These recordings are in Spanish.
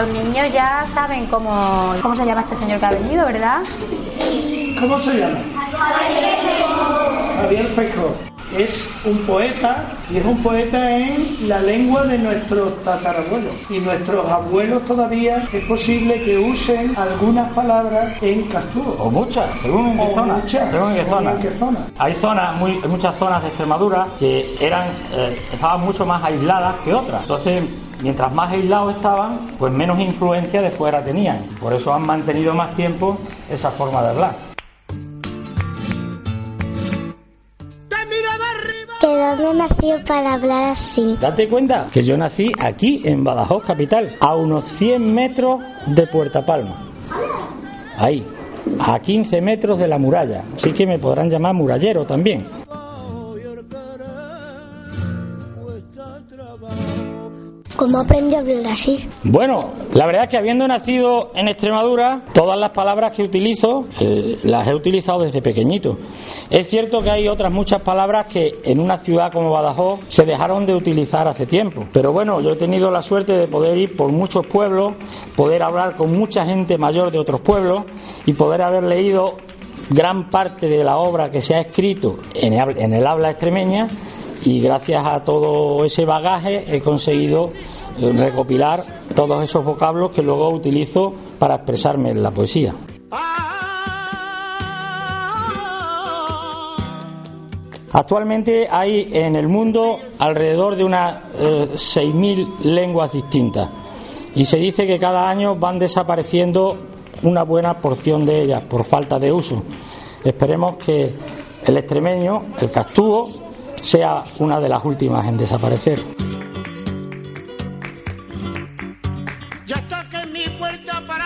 Los niños ya saben cómo, cómo se llama este señor que ha venido, ¿verdad? ¿Cómo se llama? Javier Feijó. Es un poeta y es un poeta en la lengua de nuestros tatarabuelos. Y nuestros abuelos todavía es posible que usen algunas palabras en castúo. O muchas, según en qué O zona. muchas, según en qué según zona. en qué zona. Hay zonas, muy, hay muchas zonas de Extremadura que eran, eh, estaban mucho más aisladas que otras. Entonces, mientras más aislados estaban, pues menos influencia de fuera tenían. Por eso han mantenido más tiempo esa forma de hablar. ¿Que dónde nació para hablar así? Date cuenta que yo nací aquí en Badajoz capital, a unos 100 metros de Puerta Palma. Ahí, a 15 metros de la muralla. Así que me podrán llamar murallero también. ¿Cómo aprendió a hablar así? Bueno, la verdad es que habiendo nacido en Extremadura, todas las palabras que utilizo eh, las he utilizado desde pequeñito. Es cierto que hay otras muchas palabras que en una ciudad como Badajoz se dejaron de utilizar hace tiempo. Pero bueno, yo he tenido la suerte de poder ir por muchos pueblos, poder hablar con mucha gente mayor de otros pueblos y poder haber leído gran parte de la obra que se ha escrito en el habla extremeña y gracias a todo ese bagaje he conseguido recopilar todos esos vocablos que luego utilizo para expresarme en la poesía. Actualmente hay en el mundo alrededor de unas eh, 6.000 lenguas distintas y se dice que cada año van desapareciendo una buena porción de ellas por falta de uso. Esperemos que el extremeño, el castúo, sea una de las últimas en desaparecer.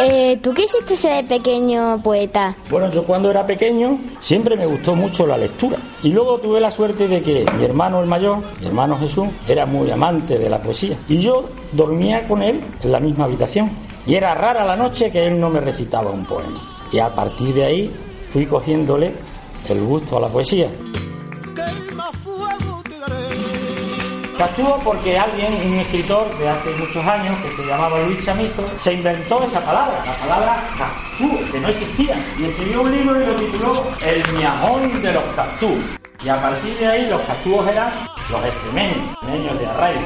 Eh, ¿Tú qué hiciste ser pequeño poeta? Bueno, yo cuando era pequeño siempre me gustó mucho la lectura. Y luego tuve la suerte de que mi hermano el mayor, mi hermano Jesús, era muy amante de la poesía. Y yo dormía con él en la misma habitación. Y era rara la noche que él no me recitaba un poema. Y a partir de ahí fui cogiéndole el gusto a la poesía. Castúo porque alguien, un escritor de hace muchos años que se llamaba Luis Chamizo, se inventó esa palabra, la palabra castúo, que no existía. Y escribió un libro y lo tituló El miajón de los castúos. Y a partir de ahí los castúos eran los extremeños, extremeños de arraigo.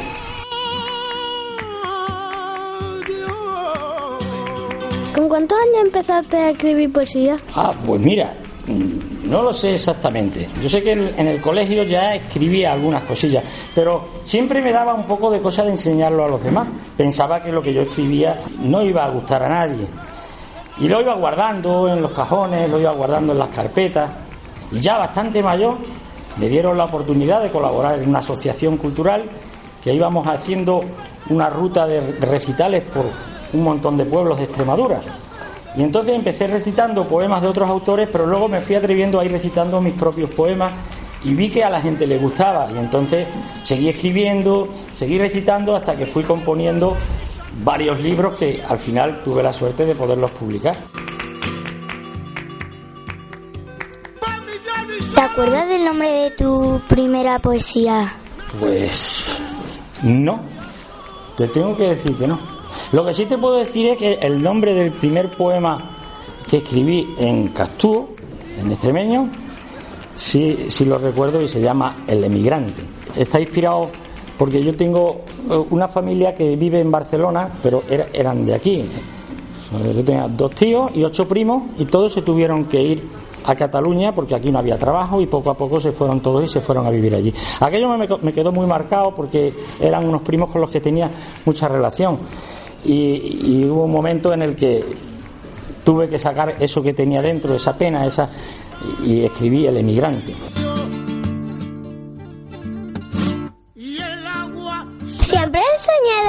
¿Con cuántos años empezaste a escribir poesía? Ah, pues mira, no lo sé exactamente. Yo sé que en en el colegio ya escribía algunas cosillas, pero siempre me daba un poco de cosa de enseñarlo a los demás. Pensaba que lo que yo escribía no iba a gustar a nadie. Y lo iba guardando en los cajones, lo iba guardando en las carpetas. Y ya bastante mayor me dieron la oportunidad de colaborar en una asociación cultural que íbamos haciendo una ruta de recitales por un montón de pueblos de Extremadura. Y entonces empecé recitando poemas de otros autores, pero luego me fui atreviendo a ir recitando mis propios poemas y vi que a la gente le gustaba. Y entonces seguí escribiendo, seguí recitando hasta que fui componiendo varios libros que al final tuve la suerte de poderlos publicar. ¿Te acuerdas del nombre de tu primera poesía? Pues no, te tengo que decir que no. Lo que sí te puedo decir es que el nombre del primer poema que escribí en Castúo, en extremeño, sí, lo recuerdo y se llama El emigrante. Está inspirado porque yo tengo eh, una familia que vive en Barcelona, pero era- eran de aquí. Yo tenía dos tíos y ocho primos y todos se tuvieron que ir a Cataluña porque aquí no había trabajo y poco a poco se fueron todos y se fueron a vivir allí. Aquello me quedó muy marcado porque eran unos primos con los que tenía mucha relación y, y hubo un momento en el que tuve que sacar eso que tenía dentro, esa pena, esa y escribí El emigrante.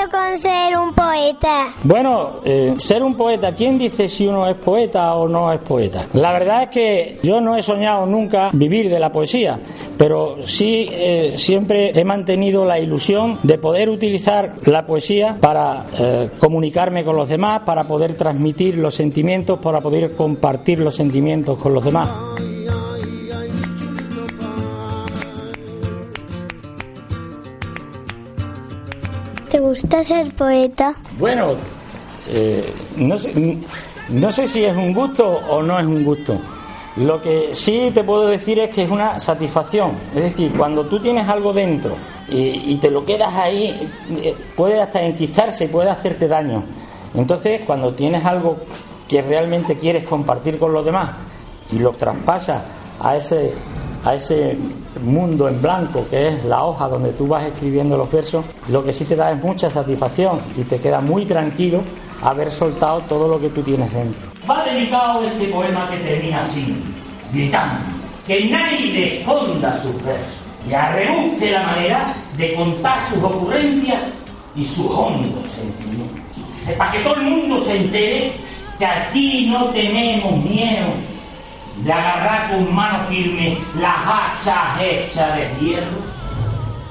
Con ser un poeta. Bueno, eh, ser un poeta, ¿quién dice si uno es poeta o no es poeta? La verdad es que yo no he soñado nunca vivir de la poesía, pero sí eh, siempre he mantenido la ilusión de poder utilizar la poesía para eh, comunicarme con los demás, para poder transmitir los sentimientos, para poder compartir los sentimientos con los demás. Gusta ser poeta? Bueno, eh, no, sé, no sé si es un gusto o no es un gusto. Lo que sí te puedo decir es que es una satisfacción. Es decir, cuando tú tienes algo dentro y, te lo quedas ahí, eh, puede hasta enquistarse puede hacerte daño. Entonces, cuando tienes algo que realmente quieres compartir con los demás y lo traspasas a ese, a ese mundo en blanco que es la hoja donde tú vas escribiendo los versos, lo que sí te da es mucha satisfacción y te queda muy tranquilo haber soltado todo lo que tú tienes dentro. Va dedicado este poema que termina así, gritando, que nadie esconda sus versos y arrebusque la manera de contar sus ocurrencias y sus hondos sentimientos. Para que todo el mundo se entere que aquí no tenemos miedo de agarrar con mano firme las hachas hechas de hierro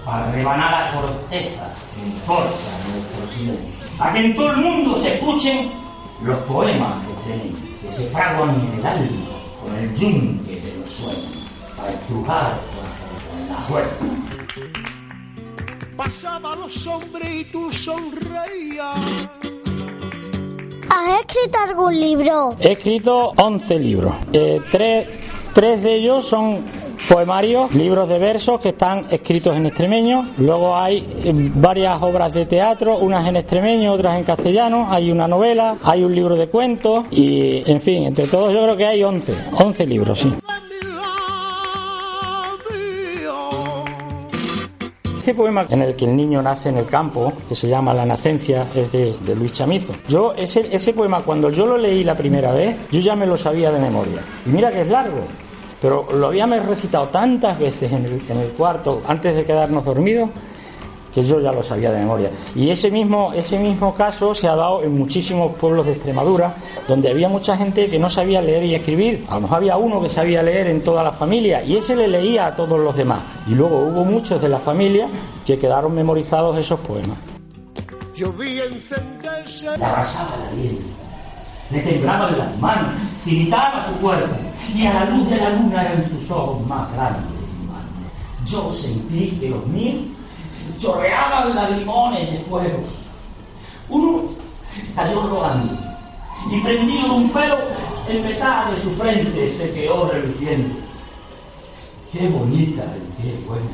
para rebanar la corteza que enforza nuestro silencio. A que en todo el mundo se escuchen los poemas que tenemos, que se fraguan en el alma con el yunque de los sueños, para estrujar con la fuerza. Pasaban los hombres y tú sonreías. ¿Has escrito algún libro? He escrito 11 libros. Eh, tres, tres de ellos son poemarios, libros de versos que están escritos en extremeño. Luego hay eh, varias obras de teatro, unas en extremeño, otras en castellano. Hay una novela, hay un libro de cuentos y, en fin, entre todos yo creo que hay 11. 11 libros, sí. Este poema en el que el niño nace en el campo, que se llama La Nacencia, es de, Luis Chamizo. Yo, ese, ese poema, cuando yo lo leí la primera vez, yo ya me lo sabía de memoria. Y mira que es largo, pero lo habíamos recitado tantas veces en el, en el cuarto antes de quedarnos dormidos que yo ya lo sabía de memoria. Y ese mismo, ese mismo caso se ha dado en muchísimos pueblos de Extremadura, donde había mucha gente que no sabía leer y escribir. A lo mejor había uno que sabía leer en toda la familia y ese le leía a todos los demás. Y luego hubo muchos de la familia que quedaron memorizados esos poemas. Yo vi encenderse Le arrasaba el aliento, le temblaban las manos, tiritaba su cuerpo, y a la luz de la luna eran sus ojos más grandes. Yo sentí que los míos chorreaban lagrimones de fuego. Uno cayó rodando y prendido un pelo el metal de su frente se quedó reluciendo. Qué bonita y qué buena.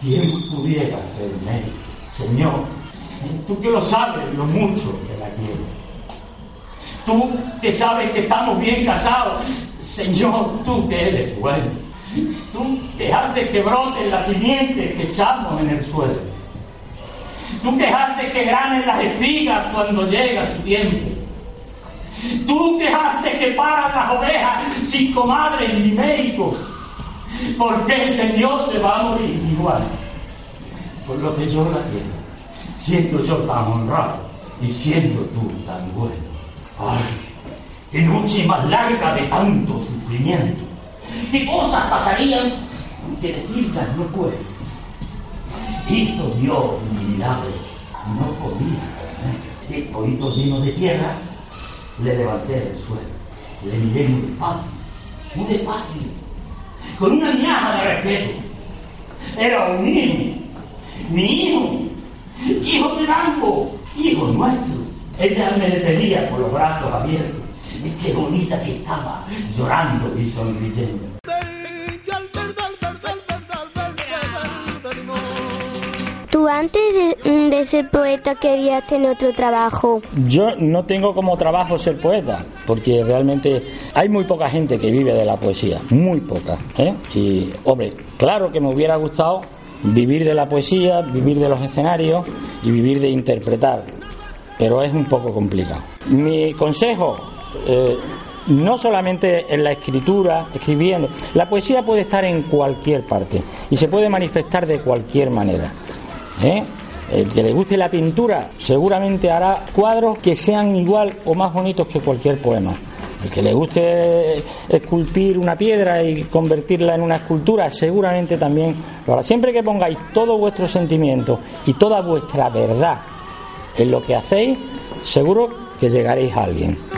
¿Quién pudiera ser médico? Señor, tú que lo sabes lo mucho que la quiero. Tú que sabes que estamos bien casados, Señor, tú que eres bueno. Tú que haces que broten las simientes que echamos en el suelo. Tú que haces que granen las espigas cuando llega su tiempo. Tú que haces que paran las ovejas sin comadre ni médicos. Porque el Señor se va a morir igual. Por lo que yo la quiero. Siendo yo tan honrado y siendo tú tan bueno. Ay, qué noche más larga de tanto sufrimiento. ¿Qué cosas pasarían que decirlas no puedo? Hizo Dios un milagro, no podía comer. Y oído lleno de tierra, le levanté del suelo, le miré muy despacio, muy despacio, con una miaja de respeto. Era un hijo, mi hijo, hijo de campo, hijo nuestro. Ella me despedía con los brazos abiertos. Y qué bonita que estaba, llorando y sonriendo. Antes de, de ser poeta querías tener otro trabajo? Yo no tengo como trabajo ser poeta, porque realmente hay muy poca gente que vive de la poesía, muy poca. ¿eh? Y, hombre, claro que me hubiera gustado vivir de la poesía, vivir de los escenarios y vivir de interpretar, pero es un poco complicado. Mi consejo, eh, no solamente en la escritura, escribiendo, la poesía puede estar en cualquier parte y se puede manifestar de cualquier manera. ¿Eh? El que le guste la pintura seguramente hará cuadros que sean igual o más bonitos que cualquier poema. El que le guste esculpir una piedra y convertirla en una escultura, seguramente también lo. Siempre que pongáis todo vuestro sentimiento y toda vuestra verdad en lo que hacéis, seguro que llegaréis a alguien.